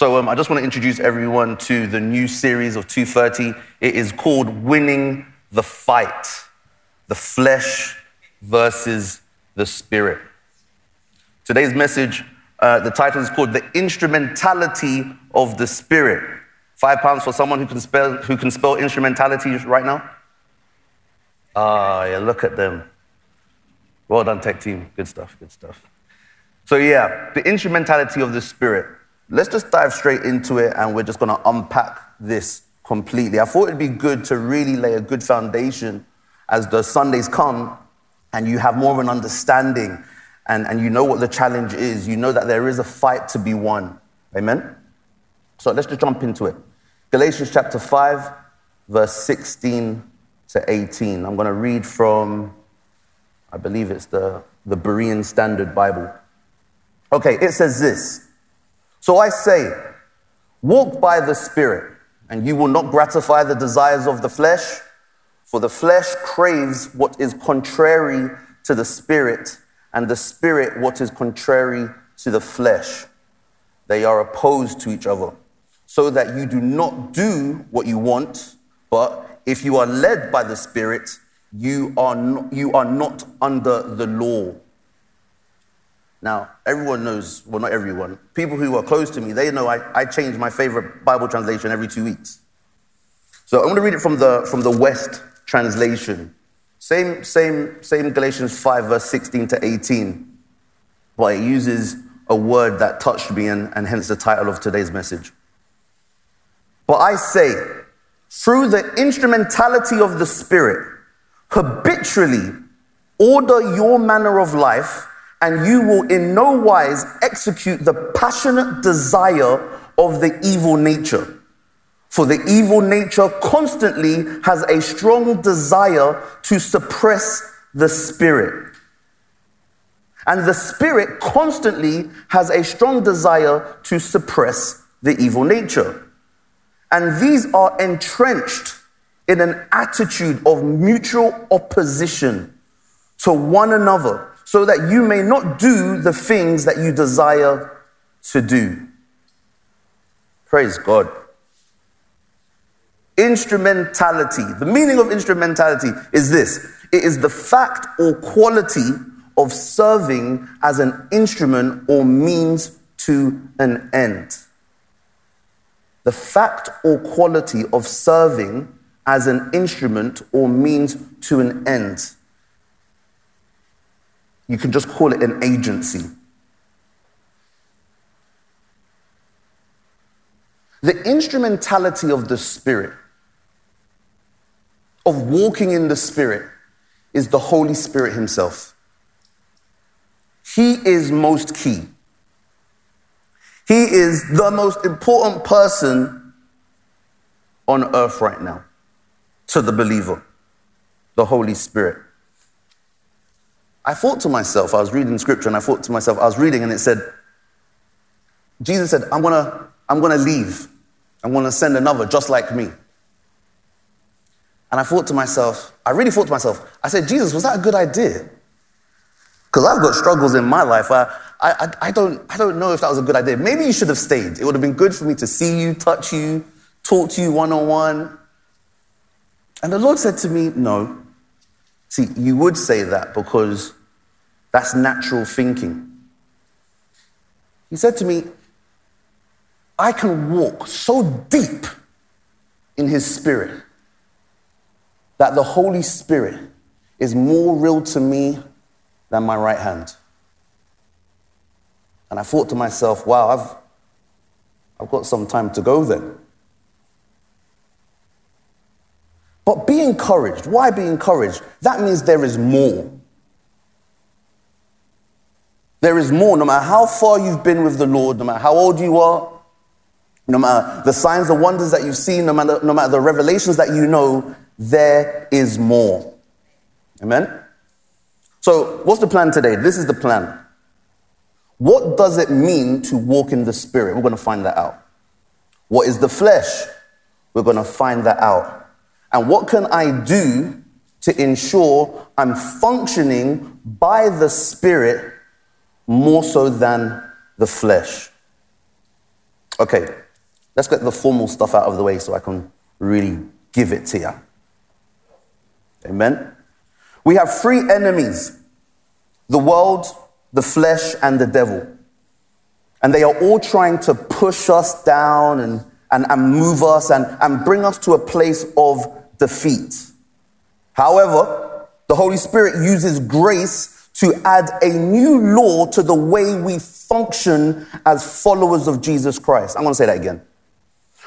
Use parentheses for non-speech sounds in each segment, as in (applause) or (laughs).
So um, I just want to introduce everyone to the new series of 230. It is called Winning the Fight The Flesh versus the Spirit. Today's message, uh, the title is called The Instrumentality of the Spirit. Five pounds for someone who can spell, who can spell instrumentality right now? Ah, yeah, look at them. Well done, tech team. Good stuff, good stuff. So, yeah, the instrumentality of the Spirit. Let's just dive straight into it and we're just going to unpack this completely. I thought it'd be good to really lay a good foundation as the Sundays come and you have more of an understanding and, and you know what the challenge is. You know that there is a fight to be won. Amen? So let's just jump into it. Galatians chapter 5, verse 16 to 18. I'm going to read from, I believe it's the, the Berean Standard Bible. Okay, it says this So I say, walk by the Spirit, and you will not gratify the desires of the flesh, for the flesh craves what is contrary to the Spirit, and the Spirit what is contrary to the flesh. They are opposed to each other, so that you do not do what you want, but if you are led by the Spirit, you are not, you are not under the law. Now, everyone knows, well, not everyone, people who are close to me, they know I, I change my favorite Bible translation every two weeks. So I'm going to read it from the, from the Wuest translation. Same, same, same Galatians 5, verse 16 to 18, but it uses a word that touched me and, and hence the title of today's message. But I say, through the instrumentality of the Spirit, habitually order your manner of life, and you will in no wise execute the passionate desire of the evil nature. For the evil nature constantly has a strong desire to suppress the spirit. And the spirit constantly has a strong desire to suppress the evil nature. And these are entrenched in an attitude of mutual opposition to one another so that you may not do the things that you desire to do. Praise God. Instrumentality. The meaning of instrumentality is this it is the fact or quality of serving as an instrument or means to an end the fact or quality of serving as an instrument or means to an end. You can just call it an agency. The instrumentality of the Spirit, of walking in the Spirit, is the Holy Spirit Himself. He is most key. He is the most important person on earth right now to the believer, the Holy Spirit. I thought to myself, I was reading scripture and I thought to myself, I was reading and it said, Jesus said, I'm gonna, I'm gonna leave. I'm gonna send another just like me. And I thought to myself, I really thought to myself, I said, Jesus, was that a good idea? Because I've got struggles in my life. I, I, I, don't, I don't know if that was a good idea. Maybe you should have stayed. It would have been good for me to see you, touch you, talk to you one on one. And the Lord said to me, No. See, you would say that because that's natural thinking. He said to me, I can walk so deep in His Spirit that the Holy Spirit is more real to me than my right hand. And I thought to myself, wow, I've, I've got some time to go then. But be encouraged. Why be encouraged? That means there is more. There is more. No matter how far you've been with the Lord, no matter how old you are, no matter the signs, the wonders that you've seen, no matter, no matter the revelations that you know, there is more. Amen? So, what's the plan today? This is the plan. What does it mean to walk in the Spirit? We're going to find that out. What is the flesh? We're going to find that out. And what can I do to ensure I'm functioning by the Spirit more so than the flesh? Okay, let's get the formal stuff out of the way so I can really give it to you. Amen. We have three enemies the world, the flesh, and the devil. And they are all trying to push us down and, and, and move us and, and bring us to a place of defeat. However, the Holy Spirit uses grace to add a new law to the way we function as followers of Jesus Christ. I'm going to say that again.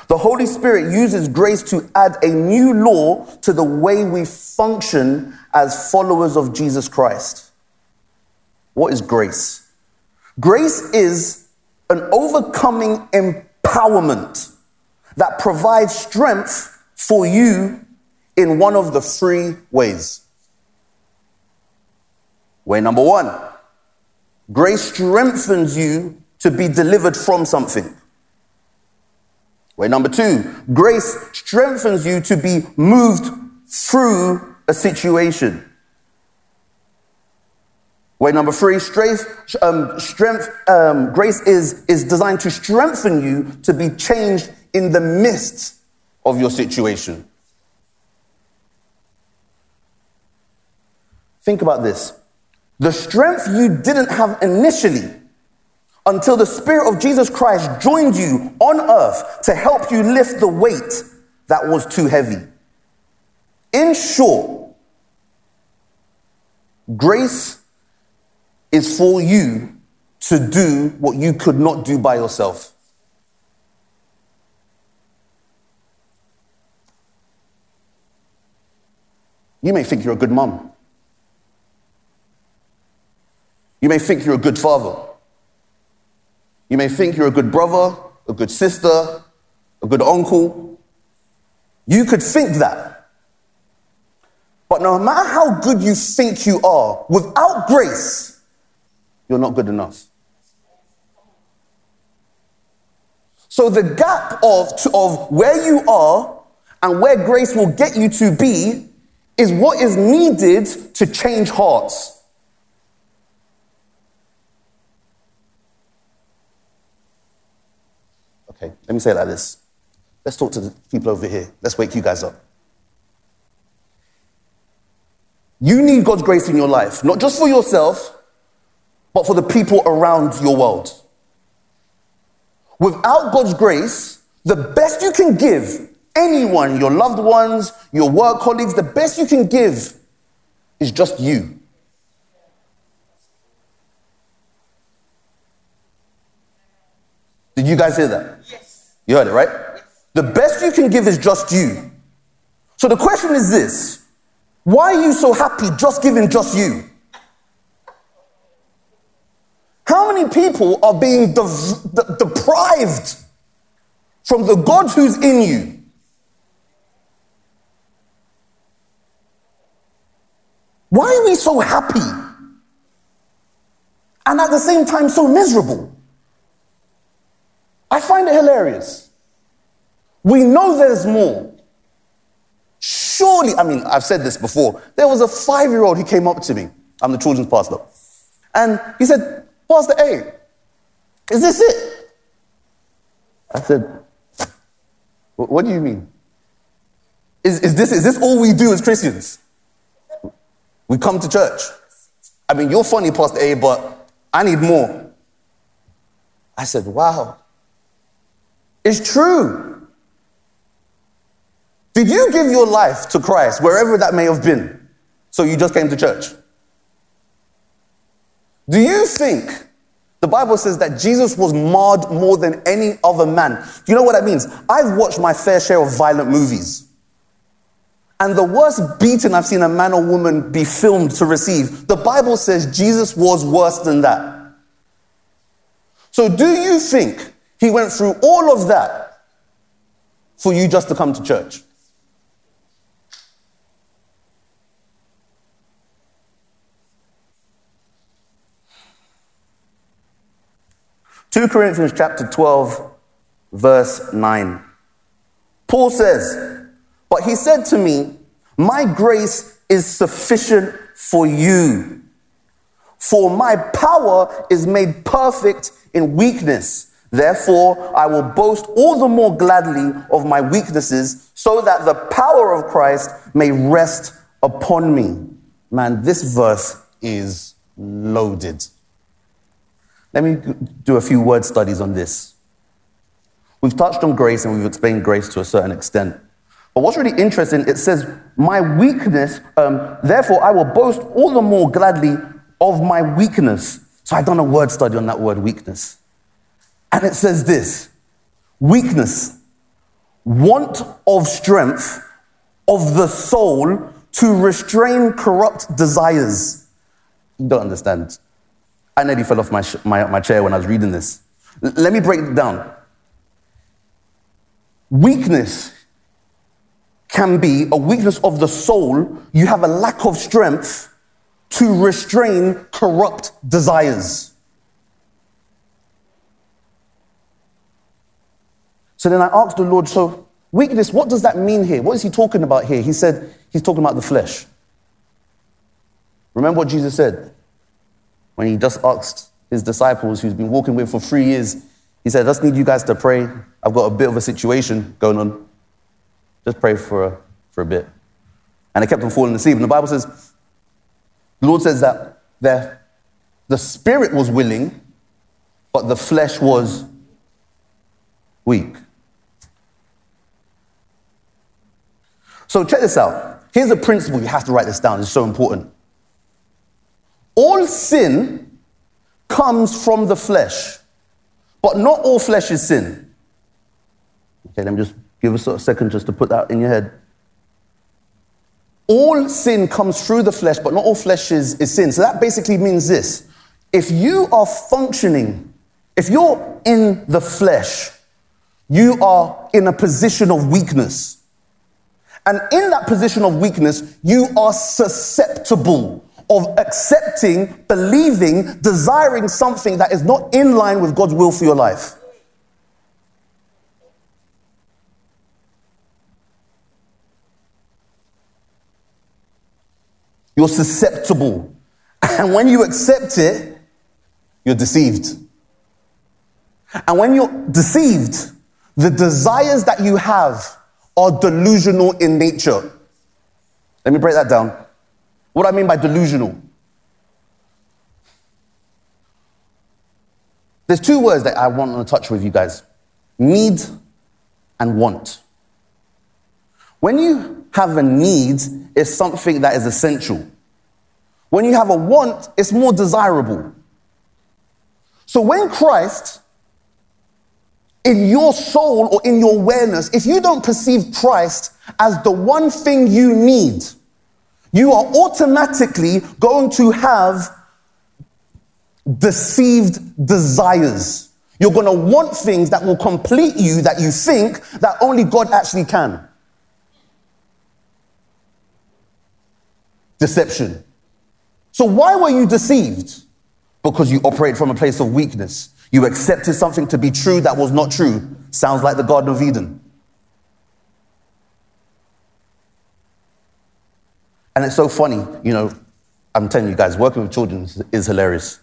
The Holy Spirit uses grace to add a new law to the way we function as followers of Jesus Christ. What is grace? Grace is an overcoming empowerment that provides strength for you in one of the three ways. Way number one grace strengthens you to be delivered from something. Way number two, grace strengthens you to be moved through a situation. Way number three, strength, um, strength um, grace is, is designed to strengthen you to be changed in the midst of your situation. Think about this. The strength you didn't have initially until the Spirit of Jesus Christ joined you on earth to help you lift the weight that was too heavy. In short, grace is for you to do what you could not do by yourself. You may think you're a good mom. You may think you're a good father. You may think you're a good brother, a good sister, a good uncle. You could think that. But no matter how good you think you are, without grace, you're not good enough. So the gap of, of where you are and where grace will get you to be is what is needed to change hearts. Okay, let me say it like this. Let's talk to the people over here. Let's wake you guys up. You need God's grace in your life, not just for yourself, but for the people around your world. Without God's grace, the best you can give anyone, your loved ones, your work colleagues, the best you can give is just you. Did you guys hear that? Yes. You heard it, right? Yes. The best you can give is just you. So the question is this why are you so happy just giving just you? How many people are being de- de- deprived from the God who's in you? Why are we so happy and at the same time so miserable? I find it hilarious. We know there's more. Surely, I mean, I've said this before. There was a five year old who came up to me. I'm the children's pastor. And he said, Pastor A, is this it? I said, What do you mean? Is, is, this, is this all we do as Christians? We come to church. I mean, you're funny, Pastor A, but I need more. I said, Wow is true. Did you give your life to Christ, wherever that may have been, so you just came to church? Do you think the Bible says that Jesus was marred more than any other man? Do you know what that means? I've watched my fair share of violent movies. And the worst beating I've seen a man or woman be filmed to receive, the Bible says Jesus was worse than that. So, do you think he went through all of that for you just to come to church. Two Corinthians chapter 12, verse 9. Paul says, But he said to me, My grace is sufficient for you, for my power is made perfect in weakness. Therefore, I will boast all the more gladly of my weaknesses, so that the power of Christ may rest upon me. Man, this verse is loaded. Let me do a few word studies on this. We've touched on grace and we've explained grace to a certain extent. But what's really interesting, it says, My weakness, um, therefore I will boast all the more gladly of my weakness. So I've done a word study on that word weakness. And it says this weakness, want of strength of the soul to restrain corrupt desires. You don't understand. I nearly fell off my, sh- my, my chair when I was reading this. L- let me break it down. Weakness can be a weakness of the soul. You have a lack of strength to restrain corrupt desires. So then I asked the Lord, so weakness, what does that mean here? What is he talking about here? He said, he's talking about the flesh. Remember what Jesus said when he just asked his disciples, who's been walking with for three years, he said, I just need you guys to pray. I've got a bit of a situation going on. Just pray for a, for a bit. And they kept on falling asleep. And the Bible says, the Lord says that the, the spirit was willing, but the flesh was weak. So check this out. Here's a principle. You have to write this down. It's so important. All sin comes from the flesh, but not all flesh is sin. Okay, let me just give us a second just to put that in your head. All sin comes through the flesh, but not all flesh is, is sin. So that basically means this. If you are functioning, if you're in the flesh, you are in a position of weakness. And in that position of weakness, you are susceptible of accepting, believing, desiring something that is not in line with God's will for your life. You're susceptible. (laughs) And when you accept it, you're deceived. And when you're deceived, the desires that you have are delusional in nature. Let me break that down. What do I mean by delusional? There's two words that I want to touch with you guys need and want. When you have a need, it's something that is essential. When you have a want, it's more desirable. So when Christ in your soul or in your awareness, if you don't perceive Christ as the one thing you need, you are automatically going to have deceived desires. You're going to want things that will complete you that you think that only God actually can. Deception. So, why were you deceived? Because you operate from a place of weakness. You accepted something to be true that was not true. Sounds like the Garden of Eden. And it's so funny, you know, I'm telling you guys, working with children is hilarious.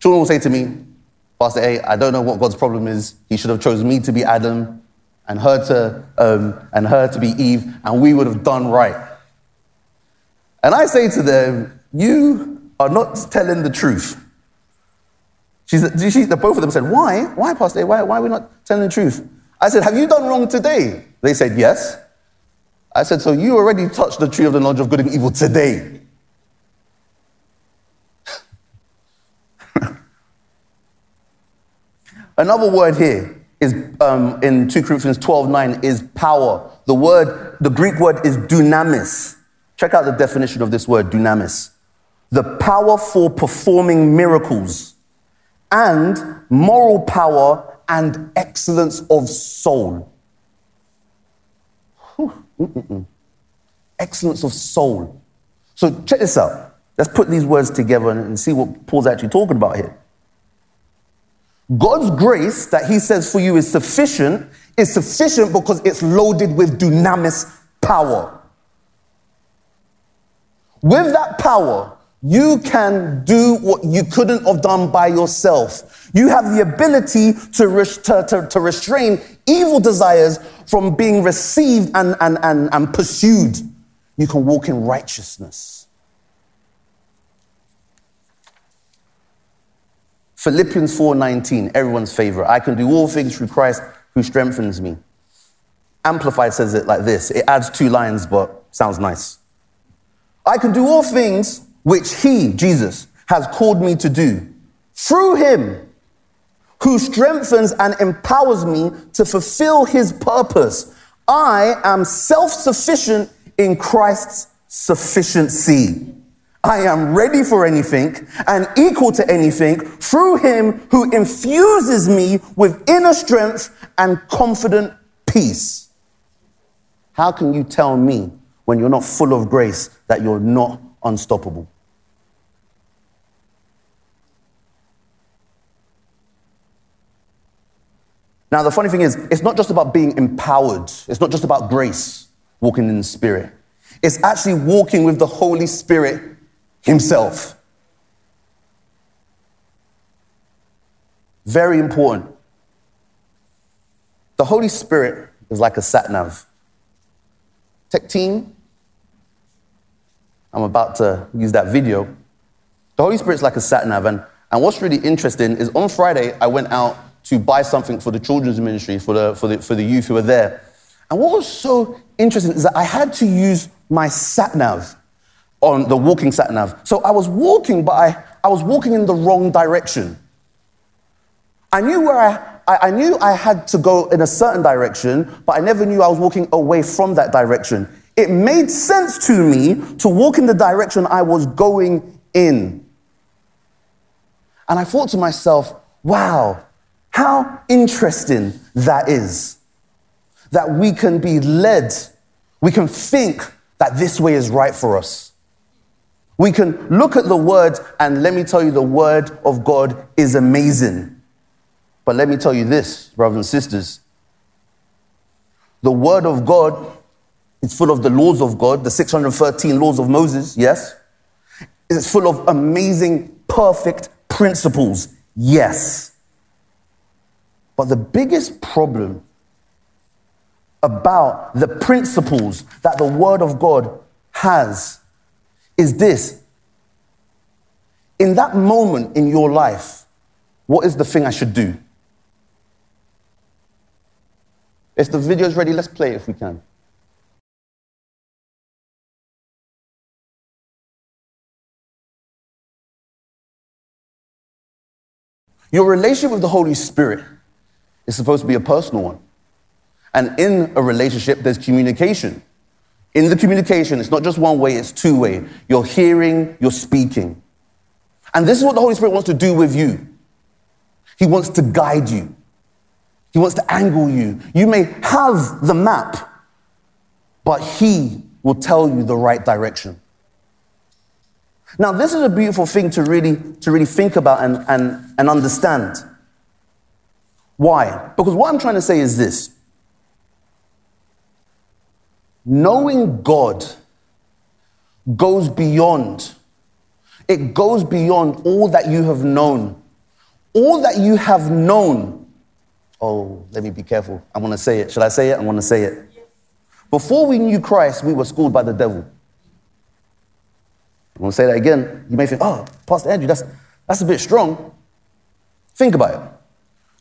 Children will say to me, Pastor A, I don't know what God's problem is. He should have chosen me to be Adam and her to, um, and her to be Eve, and we would have done right. And I say to them, You are not telling the truth. She's, she, the both of them said, Why? Why, Pastor? Why, why are we not telling the truth? I said, Have you done wrong today? They said, Yes. I said, So you already touched the tree of the knowledge of good and evil today. (laughs) Another word here is um, in 2 Corinthians 12 9 is power. The word, the Greek word is dunamis. Check out the definition of this word, dunamis. The power for performing miracles and moral power and excellence of soul. Excellence of soul. So check this out. Let's put these words together and see what Paul's actually talking about here. God's grace that he says for you is sufficient is sufficient because it's loaded with dunamis power. With that power, you can do what you couldn't have done by yourself. You have the ability to, to, to, to restrain evil desires from being received and, and, and, and pursued. You can walk in righteousness. Philippians 4:19, everyone's favorite. I can do all things through Christ who strengthens me. Amplified says it like this. It adds two lines, but sounds nice. I can do all things which he, Jesus, has called me to do through him who strengthens and empowers me to fulfill his purpose. I am self sufficient in Christ's sufficiency. I am ready for anything and equal to anything through him who infuses me with inner strength and confident peace. How can you tell me when you're not full of grace that you're not unstoppable? Now, the funny thing is, it's not just about being empowered, it's not just about grace, walking in the Spirit. It's actually walking with the Holy Spirit Himself. Very important. The Holy Spirit is like a sat nav. Tech team, I'm about to use that video. The Holy Spirit's like a sat nav. And, and what's really interesting is on Friday, I went out to buy something for the children's ministry, for the, for the, for the youth who were there. And what was so interesting is that I had to use my sat nav on the walking sat nav. So I was walking, but I, I was walking in the wrong direction. I knew where I, I, I knew I had to go in a certain direction, but I never knew I was walking away from that direction. It made sense to me to walk in the direction I was going in. And I thought to myself, wow, how interesting that is. That we can be led, we can think that this way is right for us. We can look at the word, and let me tell you, the word of God is amazing. But let me tell you this, brothers and sisters the word of God is full of the laws of God, the 613 laws of Moses, yes. It's full of amazing, perfect principles, yes. But the biggest problem about the principles that the Word of God has is this. In that moment in your life, what is the thing I should do? If the video is ready, let's play it if we can. Your relationship with the Holy Spirit is supposed to be a personal one. And in a relationship, there's communication. In the communication, it's not just one way, it's two way. You're hearing, you're speaking. And this is what the Holy Spirit wants to do with you. He wants to guide you. He wants to angle you. You may have the map, but He will tell you the right direction. Now, this is a beautiful thing to really, to really think about and, and, and understand. Why? Because what I'm trying to say is this knowing God goes beyond, it goes beyond all that you have known. All that you have known. Oh, let me be careful. I want to say it. Should I say it? I want to say it. Before we knew Christ, we were schooled by the devil. I'm going to say that again. You may think, oh, Pastor Andrew, that's, that's a bit strong. Think about it.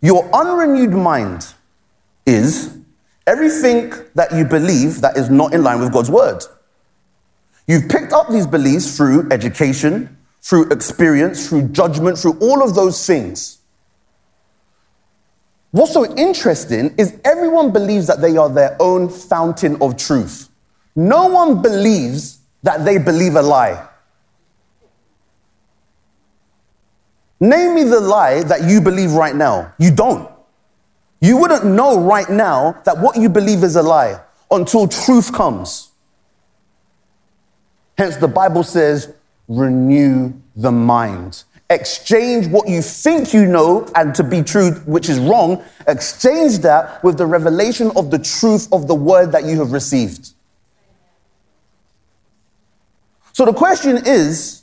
Your unrenewed mind is everything that you believe that is not in line with God's word. You've picked up these beliefs through education, through experience, through judgment, through all of those things. What's so interesting is everyone believes that they are their own fountain of truth. No one believes that they believe a lie. Name me the lie that you believe right now. You don't. You wouldn't know right now that what you believe is a lie until truth comes. Hence, the Bible says, renew the mind. Exchange what you think you know and to be true, which is wrong, exchange that with the revelation of the truth of the word that you have received. So the question is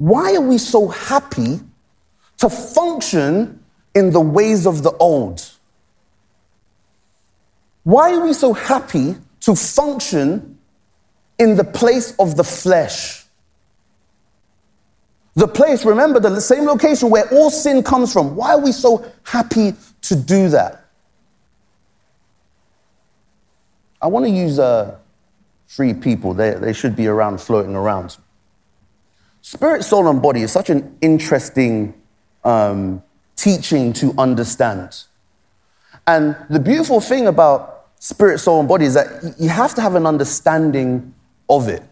why are we so happy to function in the ways of the old? Why are we so happy to function in the place of the flesh? The place, remember, the same location where all sin comes from. Why are we so happy to do that? I want to use uh, three people. They, they should be around, floating around. Spirit, soul, and body is such an interesting um, teaching to understand. And the beautiful thing about spirit, soul, and body is that you have to have an understanding of it.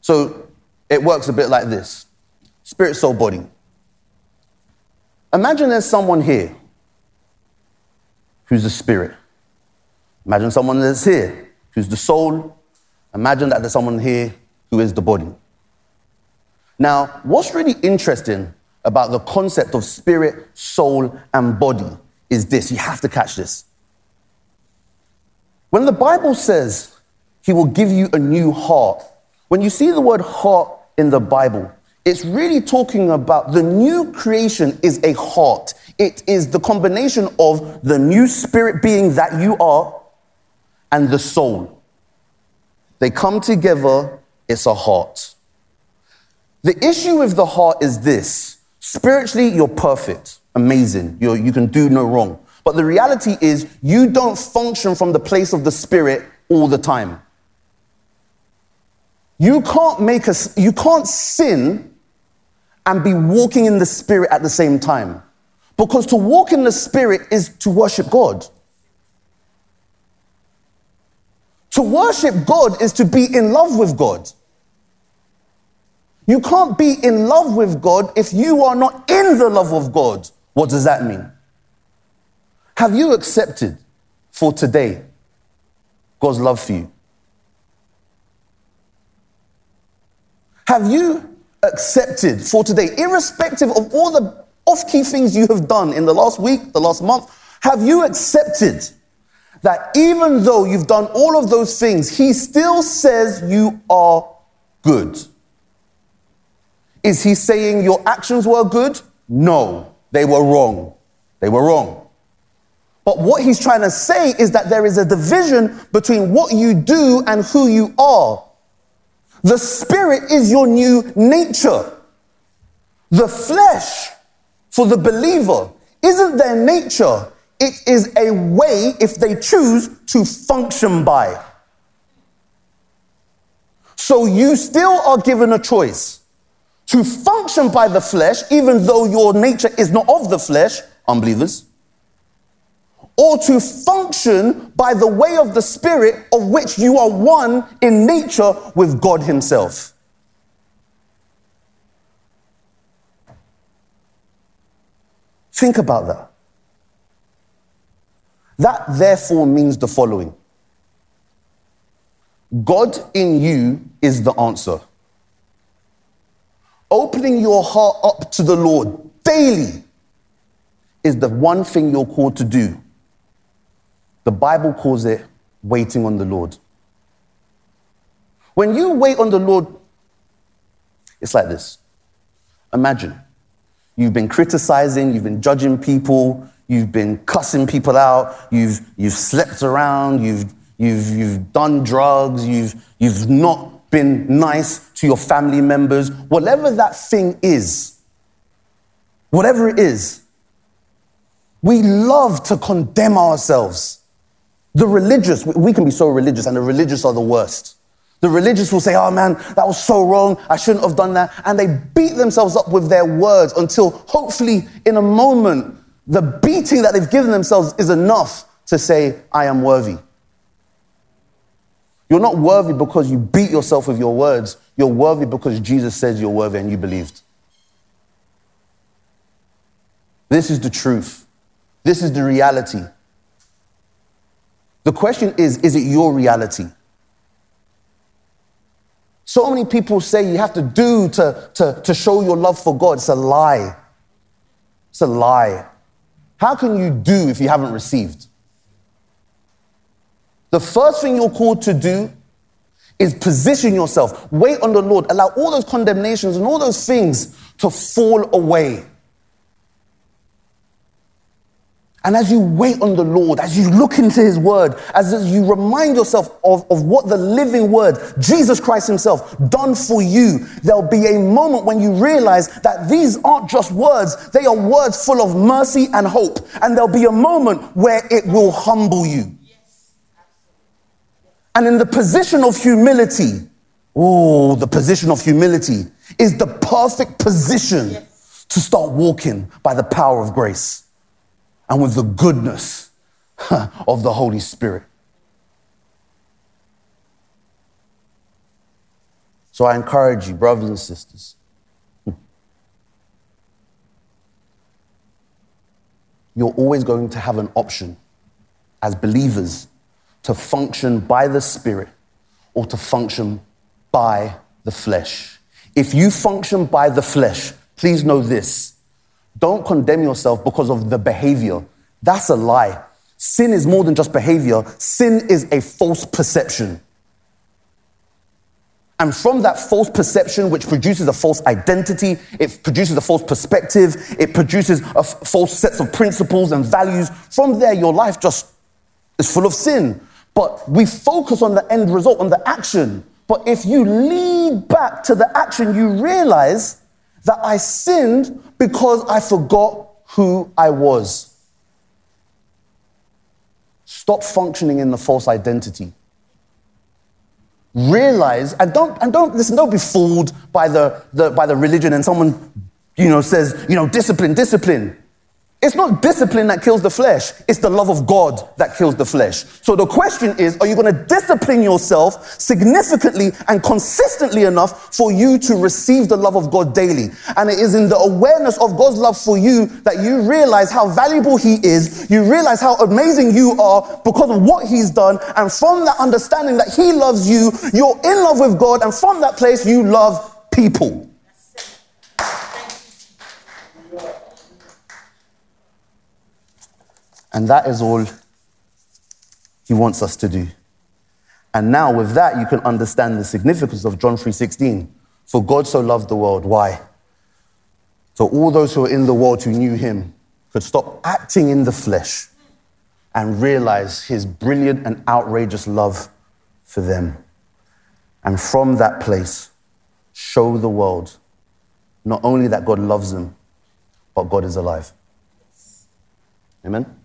So it works a bit like this spirit, soul, body. Imagine there's someone here who's the spirit. Imagine someone that's here who's the soul. Imagine that there's someone here who is the body. Now, what's really interesting about the concept of spirit, soul, and body is this. You have to catch this. When the Bible says he will give you a new heart, when you see the word heart in the Bible, it's really talking about the new creation is a heart. It is the combination of the new spirit being that you are and the soul. They come together, it's a heart. The issue with the heart is this spiritually, you're perfect, amazing, you're, you can do no wrong. But the reality is, you don't function from the place of the spirit all the time. You can't make us, you can't sin and be walking in the spirit at the same time. Because to walk in the spirit is to worship God. To worship God is to be in love with God. You can't be in love with God if you are not in the love of God. What does that mean? Have you accepted for today God's love for you? Have you accepted for today, irrespective of all the off key things you have done in the last week, the last month, have you accepted that even though you've done all of those things, he still says you are good. Is he saying your actions were good? No, they were wrong. They were wrong. But what he's trying to say is that there is a division between what you do and who you are. The spirit is your new nature. The flesh, for the believer, isn't their nature, it is a way, if they choose, to function by. So you still are given a choice to function by the flesh, even though your nature is not of the flesh, unbelievers, or to function by the way of the Spirit, of which you are one in nature with God Himself. Think about that. That therefore means the following God in you is the answer. Opening your heart up to the Lord daily is the one thing you're called to do. The Bible calls it waiting on the Lord. When you wait on the Lord, it's like this. Imagine you've been criticizing, you've been judging people, you've been cussing people out, you've, you've slept around, you've, you've, you've done drugs, you've, you've not been nice to your family members, whatever that thing is, whatever it is, we love to condemn ourselves. The religious, we can be so religious, and the religious are the worst. The religious will say, Oh man, that was so wrong. I shouldn't have done that. And they beat themselves up with their words until hopefully, in a moment, the beating that they've given themselves is enough to say, I am worthy. You're not worthy because you beat yourself with your words. You're worthy because Jesus says you're worthy and you believed. This is the truth. This is the reality. The question is is it your reality? So many people say you have to do to, to, to show your love for God. It's a lie. It's a lie. How can you do if you haven't received? The first thing you're called to do is position yourself, wait on the Lord, allow all those condemnations and all those things to fall away. And as you wait on the Lord, as you look into His Word, as you remind yourself of, of what the living Word, Jesus Christ Himself, done for you, there'll be a moment when you realize that these aren't just words, they are words full of mercy and hope. And there'll be a moment where it will humble you. And in the position of humility, oh, the position of humility is the perfect position to start walking by the power of grace and with the goodness of the Holy Spirit. So I encourage you, brothers and sisters, you're always going to have an option as believers to function by the Spirit or to function by the flesh. If you function by the flesh, please know this don't condemn yourself because of the behavior. That's a lie. Sin is more than just behavior, sin is a false perception. And from that false perception, which produces a false identity, it produces a false perspective, it produces a f- false sets of principles and values. From there, your life just is full of sin. But we focus on the end result, on the action. But if you lead back to the action, you realize that I sinned because I forgot who I was. Stop functioning in the false identity. Realize, and don't, and don't listen, don't be fooled by the, the, by the religion and someone, you know, says, you know, discipline, discipline. It's not discipline that kills the flesh, it's the love of God that kills the flesh. So the question is are you going to discipline yourself significantly and consistently enough for you to receive the love of God daily? And it is in the awareness of God's love for you that you realize how valuable He is, you realize how amazing you are because of what He's done. And from that understanding that He loves you, you're in love with God, and from that place, you love people. And that is all he wants us to do. And now with that you can understand the significance of John 3:16. For God so loved the world. Why? So all those who are in the world who knew him could stop acting in the flesh and realize his brilliant and outrageous love for them. And from that place, show the world not only that God loves them, but God is alive. Amen?